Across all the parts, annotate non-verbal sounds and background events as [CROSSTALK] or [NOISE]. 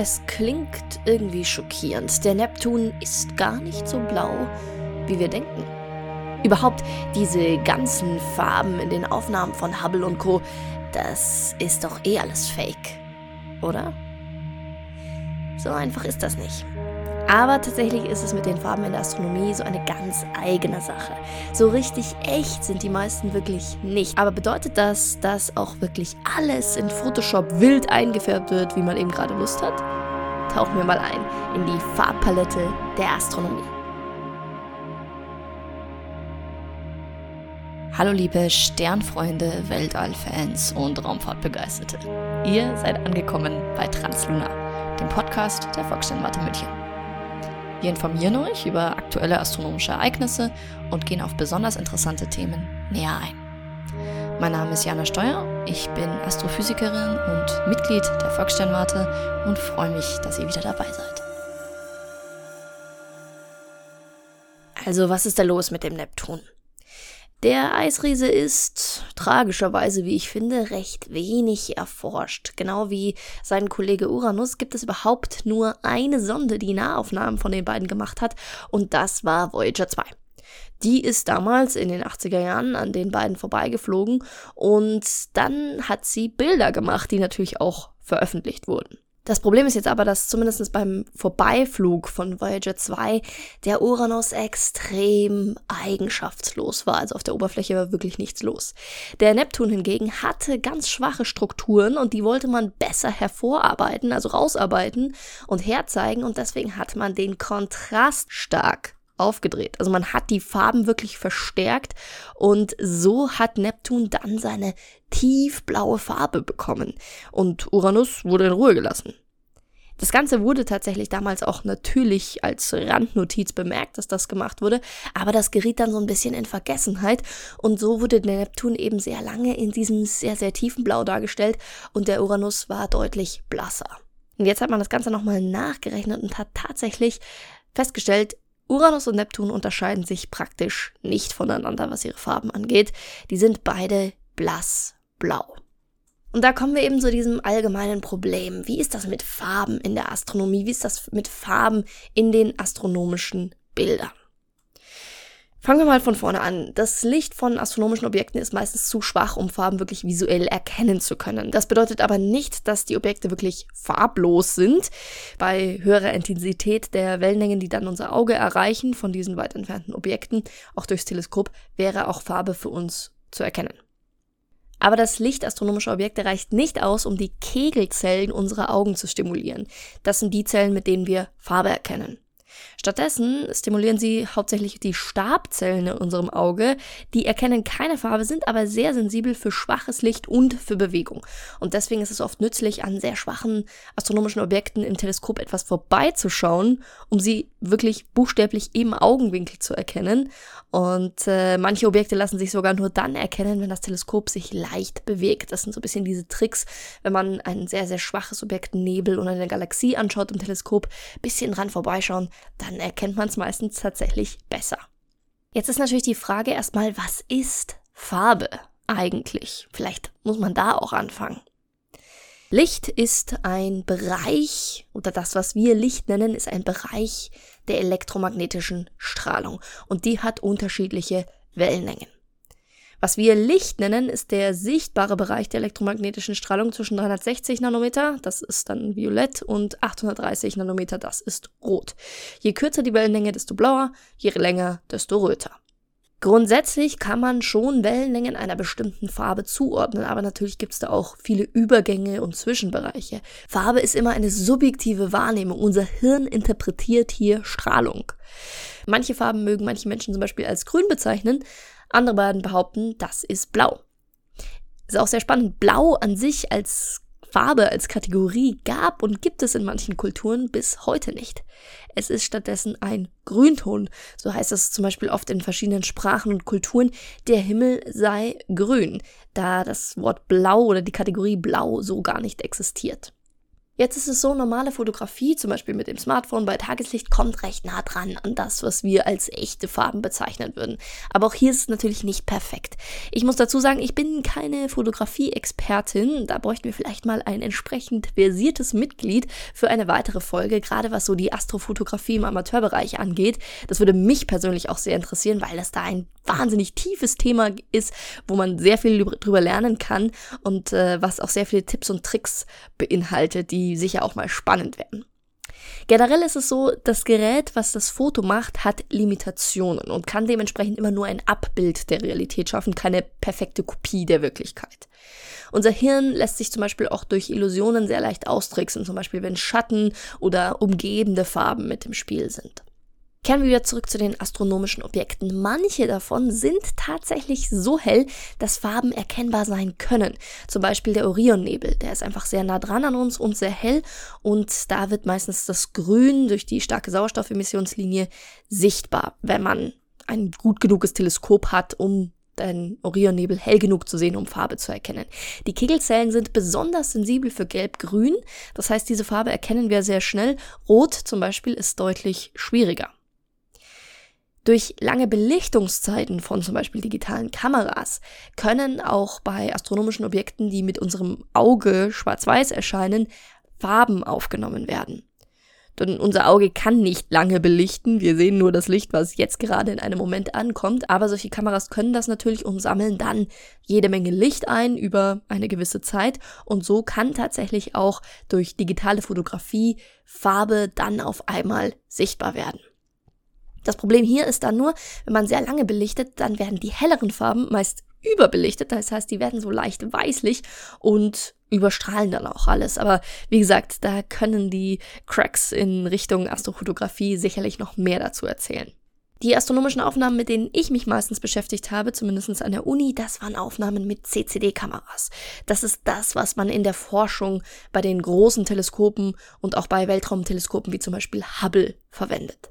Es klingt irgendwie schockierend. Der Neptun ist gar nicht so blau, wie wir denken. Überhaupt diese ganzen Farben in den Aufnahmen von Hubble und Co., das ist doch eh alles Fake, oder? So einfach ist das nicht. Aber tatsächlich ist es mit den Farben in der Astronomie so eine ganz eigene Sache. So richtig echt sind die meisten wirklich nicht. Aber bedeutet das, dass auch wirklich alles in Photoshop wild eingefärbt wird, wie man eben gerade Lust hat? Tauchen wir mal ein in die Farbpalette der Astronomie. Hallo liebe Sternfreunde, Weltallfans und Raumfahrtbegeisterte. Ihr seid angekommen bei Translunar, dem Podcast der Volkssternwarte München. Wir informieren euch über aktuelle astronomische Ereignisse und gehen auf besonders interessante Themen näher ein. Mein Name ist Jana Steuer, ich bin Astrophysikerin und Mitglied der Volkssternwarte und freue mich, dass ihr wieder dabei seid. Also, was ist da los mit dem Neptun? Der Eisriese ist, tragischerweise, wie ich finde, recht wenig erforscht. Genau wie sein Kollege Uranus gibt es überhaupt nur eine Sonde, die Nahaufnahmen von den beiden gemacht hat, und das war Voyager 2. Die ist damals in den 80er Jahren an den beiden vorbeigeflogen und dann hat sie Bilder gemacht, die natürlich auch veröffentlicht wurden. Das Problem ist jetzt aber, dass zumindest beim Vorbeiflug von Voyager 2 der Uranus extrem eigenschaftslos war. Also auf der Oberfläche war wirklich nichts los. Der Neptun hingegen hatte ganz schwache Strukturen und die wollte man besser hervorarbeiten, also rausarbeiten und herzeigen und deswegen hat man den Kontrast stark aufgedreht. Also man hat die Farben wirklich verstärkt und so hat Neptun dann seine tiefblaue Farbe bekommen und Uranus wurde in Ruhe gelassen. Das Ganze wurde tatsächlich damals auch natürlich als Randnotiz bemerkt, dass das gemacht wurde, aber das geriet dann so ein bisschen in Vergessenheit und so wurde der Neptun eben sehr lange in diesem sehr, sehr tiefen Blau dargestellt und der Uranus war deutlich blasser. Und jetzt hat man das Ganze nochmal nachgerechnet und hat tatsächlich festgestellt, Uranus und Neptun unterscheiden sich praktisch nicht voneinander, was ihre Farben angeht. Die sind beide blassblau. Und da kommen wir eben zu diesem allgemeinen Problem. Wie ist das mit Farben in der Astronomie? Wie ist das mit Farben in den astronomischen Bildern? Fangen wir mal von vorne an. Das Licht von astronomischen Objekten ist meistens zu schwach, um Farben wirklich visuell erkennen zu können. Das bedeutet aber nicht, dass die Objekte wirklich farblos sind. Bei höherer Intensität der Wellenlängen, die dann unser Auge erreichen von diesen weit entfernten Objekten, auch durchs Teleskop, wäre auch Farbe für uns zu erkennen. Aber das Licht astronomischer Objekte reicht nicht aus, um die Kegelzellen unserer Augen zu stimulieren. Das sind die Zellen, mit denen wir Farbe erkennen. Stattdessen stimulieren sie hauptsächlich die Stabzellen in unserem Auge. Die erkennen keine Farbe, sind aber sehr sensibel für schwaches Licht und für Bewegung. Und deswegen ist es oft nützlich, an sehr schwachen astronomischen Objekten im Teleskop etwas vorbeizuschauen, um sie wirklich buchstäblich im Augenwinkel zu erkennen. Und äh, manche Objekte lassen sich sogar nur dann erkennen, wenn das Teleskop sich leicht bewegt. Das sind so ein bisschen diese Tricks, wenn man ein sehr, sehr schwaches Objekt Nebel oder eine Galaxie anschaut im Teleskop, bisschen dran vorbeischauen, dann erkennt man es meistens tatsächlich besser. Jetzt ist natürlich die Frage erstmal, was ist Farbe eigentlich? Vielleicht muss man da auch anfangen. Licht ist ein Bereich, oder das, was wir Licht nennen, ist ein Bereich der elektromagnetischen Strahlung. Und die hat unterschiedliche Wellenlängen. Was wir Licht nennen, ist der sichtbare Bereich der elektromagnetischen Strahlung zwischen 360 Nanometer, das ist dann violett, und 830 Nanometer, das ist rot. Je kürzer die Wellenlänge, desto blauer, je länger, desto röter. Grundsätzlich kann man schon Wellenlängen einer bestimmten Farbe zuordnen, aber natürlich gibt es da auch viele Übergänge und Zwischenbereiche. Farbe ist immer eine subjektive Wahrnehmung. Unser Hirn interpretiert hier Strahlung. Manche Farben mögen manche Menschen zum Beispiel als grün bezeichnen, andere werden behaupten, das ist blau. Ist auch sehr spannend. Blau an sich als Farbe, als Kategorie gab und gibt es in manchen Kulturen bis heute nicht. Es ist stattdessen ein Grünton. So heißt es zum Beispiel oft in verschiedenen Sprachen und Kulturen. Der Himmel sei grün, da das Wort blau oder die Kategorie blau so gar nicht existiert. Jetzt ist es so, normale Fotografie, zum Beispiel mit dem Smartphone bei Tageslicht, kommt recht nah dran an das, was wir als echte Farben bezeichnen würden. Aber auch hier ist es natürlich nicht perfekt. Ich muss dazu sagen, ich bin keine Fotografie-Expertin. Da bräuchten wir vielleicht mal ein entsprechend versiertes Mitglied für eine weitere Folge, gerade was so die Astrofotografie im Amateurbereich angeht. Das würde mich persönlich auch sehr interessieren, weil das da ein wahnsinnig tiefes Thema ist, wo man sehr viel drüber lernen kann und äh, was auch sehr viele Tipps und Tricks beinhaltet, die sicher auch mal spannend werden. Generell ist es so, das Gerät, was das Foto macht, hat Limitationen und kann dementsprechend immer nur ein Abbild der Realität schaffen, keine perfekte Kopie der Wirklichkeit. Unser Hirn lässt sich zum Beispiel auch durch Illusionen sehr leicht austricksen, zum Beispiel wenn Schatten oder umgebende Farben mit im Spiel sind. Kehren wir wieder zurück zu den astronomischen Objekten. Manche davon sind tatsächlich so hell, dass Farben erkennbar sein können. Zum Beispiel der Orionnebel, der ist einfach sehr nah dran an uns und sehr hell und da wird meistens das Grün durch die starke Sauerstoffemissionslinie sichtbar, wenn man ein gut genuges Teleskop hat, um den Orionnebel hell genug zu sehen, um Farbe zu erkennen. Die Kegelzellen sind besonders sensibel für Gelb-Grün, das heißt, diese Farbe erkennen wir sehr schnell. Rot zum Beispiel ist deutlich schwieriger. Durch lange Belichtungszeiten von zum Beispiel digitalen Kameras können auch bei astronomischen Objekten, die mit unserem Auge schwarz-weiß erscheinen, Farben aufgenommen werden. Denn unser Auge kann nicht lange belichten, wir sehen nur das Licht, was jetzt gerade in einem Moment ankommt, aber solche Kameras können das natürlich und sammeln dann jede Menge Licht ein über eine gewisse Zeit und so kann tatsächlich auch durch digitale Fotografie Farbe dann auf einmal sichtbar werden. Das Problem hier ist dann nur, wenn man sehr lange belichtet, dann werden die helleren Farben meist überbelichtet. Das heißt, die werden so leicht weißlich und überstrahlen dann auch alles. Aber wie gesagt, da können die Cracks in Richtung Astrofotografie sicherlich noch mehr dazu erzählen. Die astronomischen Aufnahmen, mit denen ich mich meistens beschäftigt habe, zumindest an der Uni, das waren Aufnahmen mit CCD-Kameras. Das ist das, was man in der Forschung bei den großen Teleskopen und auch bei Weltraumteleskopen wie zum Beispiel Hubble verwendet.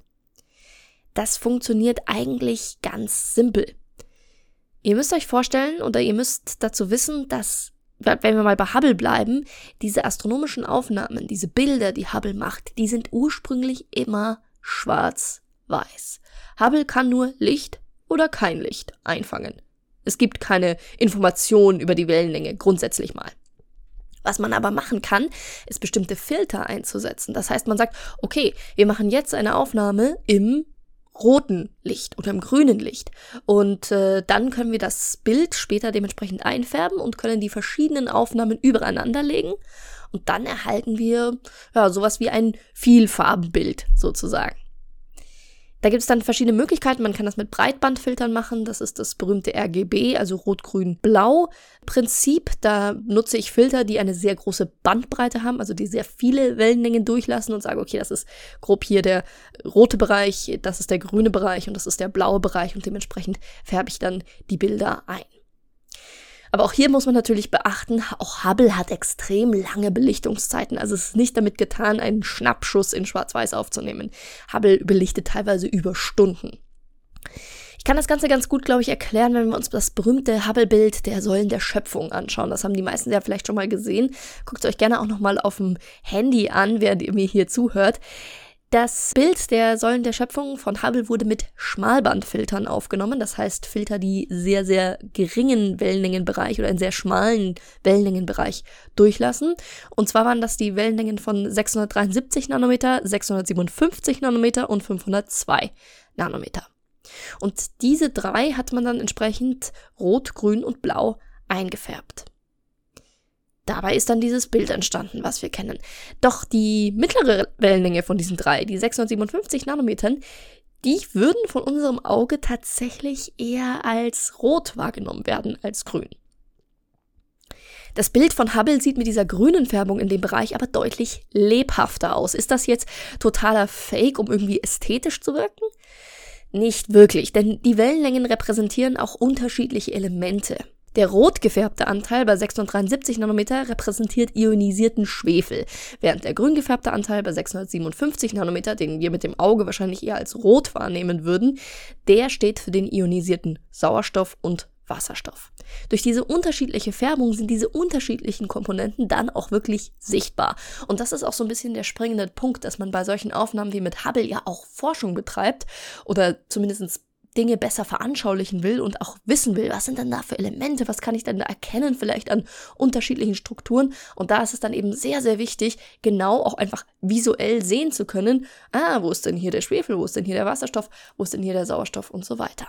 Das funktioniert eigentlich ganz simpel. Ihr müsst euch vorstellen oder ihr müsst dazu wissen, dass, wenn wir mal bei Hubble bleiben, diese astronomischen Aufnahmen, diese Bilder, die Hubble macht, die sind ursprünglich immer schwarz-weiß. Hubble kann nur Licht oder kein Licht einfangen. Es gibt keine Informationen über die Wellenlänge grundsätzlich mal. Was man aber machen kann, ist bestimmte Filter einzusetzen. Das heißt, man sagt, okay, wir machen jetzt eine Aufnahme im roten Licht oder im grünen Licht. Und äh, dann können wir das Bild später dementsprechend einfärben und können die verschiedenen Aufnahmen übereinander legen. Und dann erhalten wir ja, sowas wie ein Vielfarbenbild sozusagen. Da gibt es dann verschiedene Möglichkeiten. Man kann das mit Breitbandfiltern machen. Das ist das berühmte RGB, also Rot, Grün, Blau Prinzip. Da nutze ich Filter, die eine sehr große Bandbreite haben, also die sehr viele Wellenlängen durchlassen und sage, okay, das ist grob hier der rote Bereich, das ist der grüne Bereich und das ist der blaue Bereich und dementsprechend färbe ich dann die Bilder ein. Aber auch hier muss man natürlich beachten, auch Hubble hat extrem lange Belichtungszeiten. Also es ist nicht damit getan, einen Schnappschuss in Schwarz-Weiß aufzunehmen. Hubble belichtet teilweise über Stunden. Ich kann das Ganze ganz gut, glaube ich, erklären, wenn wir uns das berühmte Hubble-Bild der Säulen der Schöpfung anschauen. Das haben die meisten ja vielleicht schon mal gesehen. Guckt es euch gerne auch nochmal auf dem Handy an, wer mir hier zuhört. Das Bild der Säulen der Schöpfung von Hubble wurde mit Schmalbandfiltern aufgenommen, das heißt Filter, die sehr, sehr geringen Wellenlängenbereich oder einen sehr schmalen Wellenlängenbereich durchlassen. Und zwar waren das die Wellenlängen von 673 Nanometer, 657 Nanometer und 502 Nanometer. Und diese drei hat man dann entsprechend rot, grün und blau eingefärbt. Dabei ist dann dieses Bild entstanden, was wir kennen. Doch die mittlere Wellenlänge von diesen drei, die 657 Nanometern, die würden von unserem Auge tatsächlich eher als rot wahrgenommen werden als grün. Das Bild von Hubble sieht mit dieser grünen Färbung in dem Bereich aber deutlich lebhafter aus. Ist das jetzt totaler Fake, um irgendwie ästhetisch zu wirken? Nicht wirklich, denn die Wellenlängen repräsentieren auch unterschiedliche Elemente. Der rot gefärbte Anteil bei 673 Nanometer repräsentiert ionisierten Schwefel, während der grün gefärbte Anteil bei 657 Nanometer, den wir mit dem Auge wahrscheinlich eher als rot wahrnehmen würden, der steht für den ionisierten Sauerstoff und Wasserstoff. Durch diese unterschiedliche Färbung sind diese unterschiedlichen Komponenten dann auch wirklich sichtbar. Und das ist auch so ein bisschen der springende Punkt, dass man bei solchen Aufnahmen wie mit Hubble ja auch Forschung betreibt oder zumindest Dinge besser veranschaulichen will und auch wissen will, was sind denn da für Elemente, was kann ich denn da erkennen, vielleicht an unterschiedlichen Strukturen. Und da ist es dann eben sehr, sehr wichtig, genau auch einfach visuell sehen zu können, ah, wo ist denn hier der Schwefel, wo ist denn hier der Wasserstoff, wo ist denn hier der Sauerstoff und so weiter.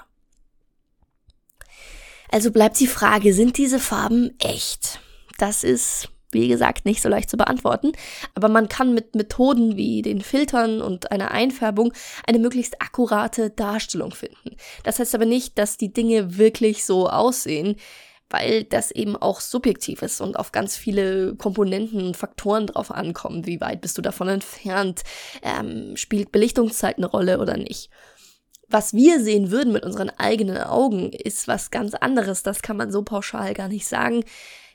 Also bleibt die Frage, sind diese Farben echt? Das ist wie gesagt, nicht so leicht zu beantworten, aber man kann mit Methoden wie den Filtern und einer Einfärbung eine möglichst akkurate Darstellung finden. Das heißt aber nicht, dass die Dinge wirklich so aussehen, weil das eben auch subjektiv ist und auf ganz viele Komponenten und Faktoren drauf ankommen. Wie weit bist du davon entfernt? Ähm, spielt Belichtungszeit eine Rolle oder nicht? Was wir sehen würden mit unseren eigenen Augen, ist was ganz anderes. Das kann man so pauschal gar nicht sagen.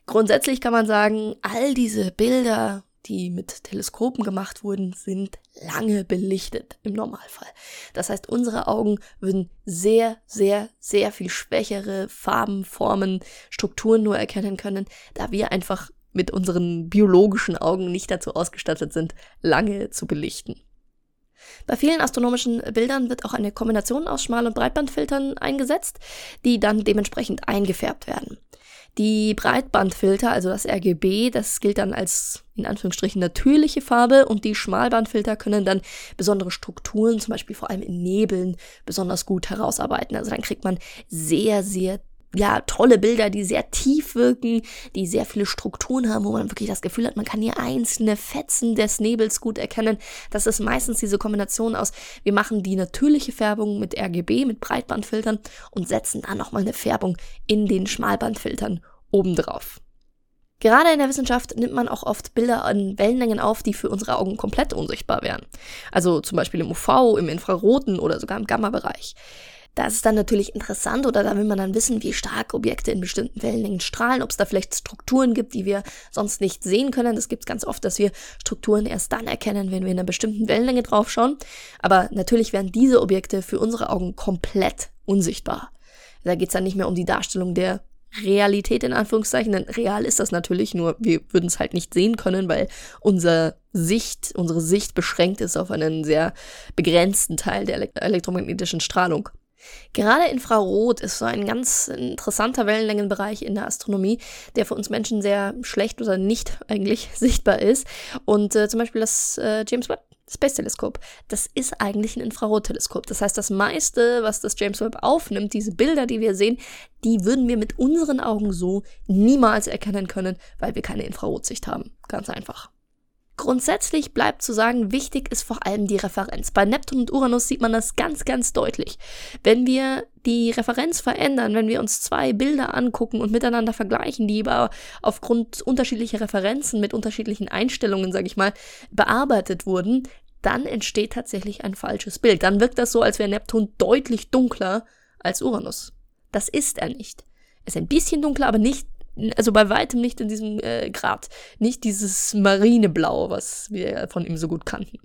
Grundsätzlich kann man sagen, all diese Bilder, die mit Teleskopen gemacht wurden, sind lange belichtet im Normalfall. Das heißt, unsere Augen würden sehr, sehr, sehr viel schwächere Farben, Formen, Strukturen nur erkennen können, da wir einfach mit unseren biologischen Augen nicht dazu ausgestattet sind, lange zu belichten. Bei vielen astronomischen Bildern wird auch eine Kombination aus Schmal- und Breitbandfiltern eingesetzt, die dann dementsprechend eingefärbt werden. Die Breitbandfilter, also das RGB, das gilt dann als in Anführungsstrichen natürliche Farbe und die Schmalbandfilter können dann besondere Strukturen, zum Beispiel vor allem in Nebeln, besonders gut herausarbeiten. Also dann kriegt man sehr, sehr ja, tolle Bilder, die sehr tief wirken, die sehr viele Strukturen haben, wo man wirklich das Gefühl hat, man kann hier einzelne Fetzen des Nebels gut erkennen. Das ist meistens diese Kombination aus, wir machen die natürliche Färbung mit RGB, mit Breitbandfiltern und setzen dann nochmal eine Färbung in den Schmalbandfiltern obendrauf. Gerade in der Wissenschaft nimmt man auch oft Bilder an Wellenlängen auf, die für unsere Augen komplett unsichtbar wären. Also zum Beispiel im UV, im Infraroten oder sogar im Gamma-Bereich. Da ist es dann natürlich interessant oder da will man dann wissen, wie stark Objekte in bestimmten Wellenlängen strahlen, ob es da vielleicht Strukturen gibt, die wir sonst nicht sehen können. Das gibt es ganz oft, dass wir Strukturen erst dann erkennen, wenn wir in einer bestimmten Wellenlänge draufschauen. Aber natürlich werden diese Objekte für unsere Augen komplett unsichtbar. Da geht es dann nicht mehr um die Darstellung der Realität in Anführungszeichen, denn real ist das natürlich, nur wir würden es halt nicht sehen können, weil unser Sicht, unsere Sicht beschränkt ist auf einen sehr begrenzten Teil der elektromagnetischen Strahlung. Gerade Infrarot ist so ein ganz interessanter Wellenlängenbereich in der Astronomie, der für uns Menschen sehr schlecht oder nicht eigentlich [LAUGHS] sichtbar ist. Und äh, zum Beispiel das äh, James Webb Space Teleskop, das ist eigentlich ein Infrarotteleskop. Das heißt, das meiste, was das James Webb aufnimmt, diese Bilder, die wir sehen, die würden wir mit unseren Augen so niemals erkennen können, weil wir keine Infrarotsicht haben. Ganz einfach. Grundsätzlich bleibt zu sagen, wichtig ist vor allem die Referenz. Bei Neptun und Uranus sieht man das ganz, ganz deutlich. Wenn wir die Referenz verändern, wenn wir uns zwei Bilder angucken und miteinander vergleichen, die aber aufgrund unterschiedlicher Referenzen mit unterschiedlichen Einstellungen, sage ich mal, bearbeitet wurden, dann entsteht tatsächlich ein falsches Bild. Dann wirkt das so, als wäre Neptun deutlich dunkler als Uranus. Das ist er nicht. Er ist ein bisschen dunkler, aber nicht also bei weitem nicht in diesem äh, Grad. Nicht dieses Marineblau, was wir von ihm so gut kannten.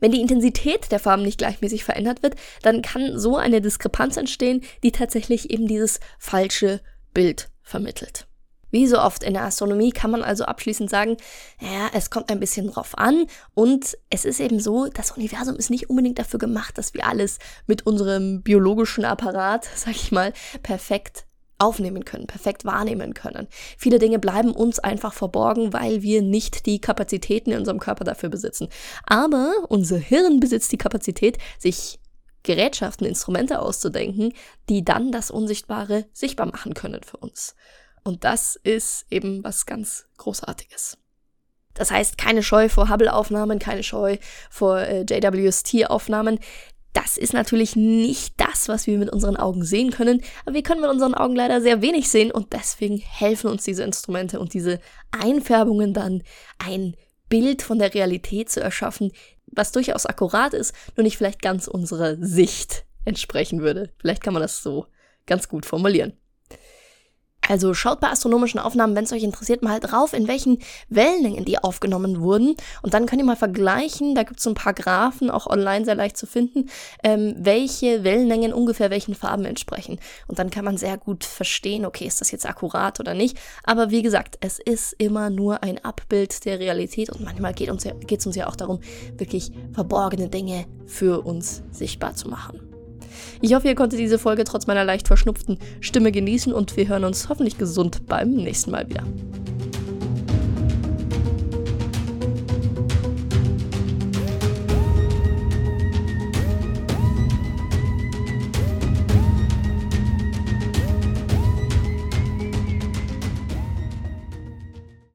Wenn die Intensität der Farben nicht gleichmäßig verändert wird, dann kann so eine Diskrepanz entstehen, die tatsächlich eben dieses falsche Bild vermittelt. Wie so oft in der Astronomie kann man also abschließend sagen, ja, es kommt ein bisschen drauf an und es ist eben so, das Universum ist nicht unbedingt dafür gemacht, dass wir alles mit unserem biologischen Apparat, [LAUGHS] sag ich mal, perfekt aufnehmen können, perfekt wahrnehmen können. Viele Dinge bleiben uns einfach verborgen, weil wir nicht die Kapazitäten in unserem Körper dafür besitzen. Aber unser Hirn besitzt die Kapazität, sich Gerätschaften, Instrumente auszudenken, die dann das Unsichtbare sichtbar machen können für uns. Und das ist eben was ganz Großartiges. Das heißt, keine Scheu vor Hubble-Aufnahmen, keine Scheu vor äh, JWST-Aufnahmen. Das ist natürlich nicht das, was wir mit unseren Augen sehen können, aber wir können mit unseren Augen leider sehr wenig sehen und deswegen helfen uns diese Instrumente und diese Einfärbungen dann, ein Bild von der Realität zu erschaffen, was durchaus akkurat ist, nur nicht vielleicht ganz unserer Sicht entsprechen würde. Vielleicht kann man das so ganz gut formulieren. Also schaut bei astronomischen Aufnahmen, wenn es euch interessiert, mal drauf, in welchen Wellenlängen die aufgenommen wurden. Und dann könnt ihr mal vergleichen, da gibt es so ein paar Graphen, auch online sehr leicht zu finden, ähm, welche Wellenlängen ungefähr welchen Farben entsprechen. Und dann kann man sehr gut verstehen, okay, ist das jetzt akkurat oder nicht. Aber wie gesagt, es ist immer nur ein Abbild der Realität und manchmal geht es ja, uns ja auch darum, wirklich verborgene Dinge für uns sichtbar zu machen. Ich hoffe, ihr konntet diese Folge trotz meiner leicht verschnupften Stimme genießen und wir hören uns hoffentlich gesund beim nächsten Mal wieder.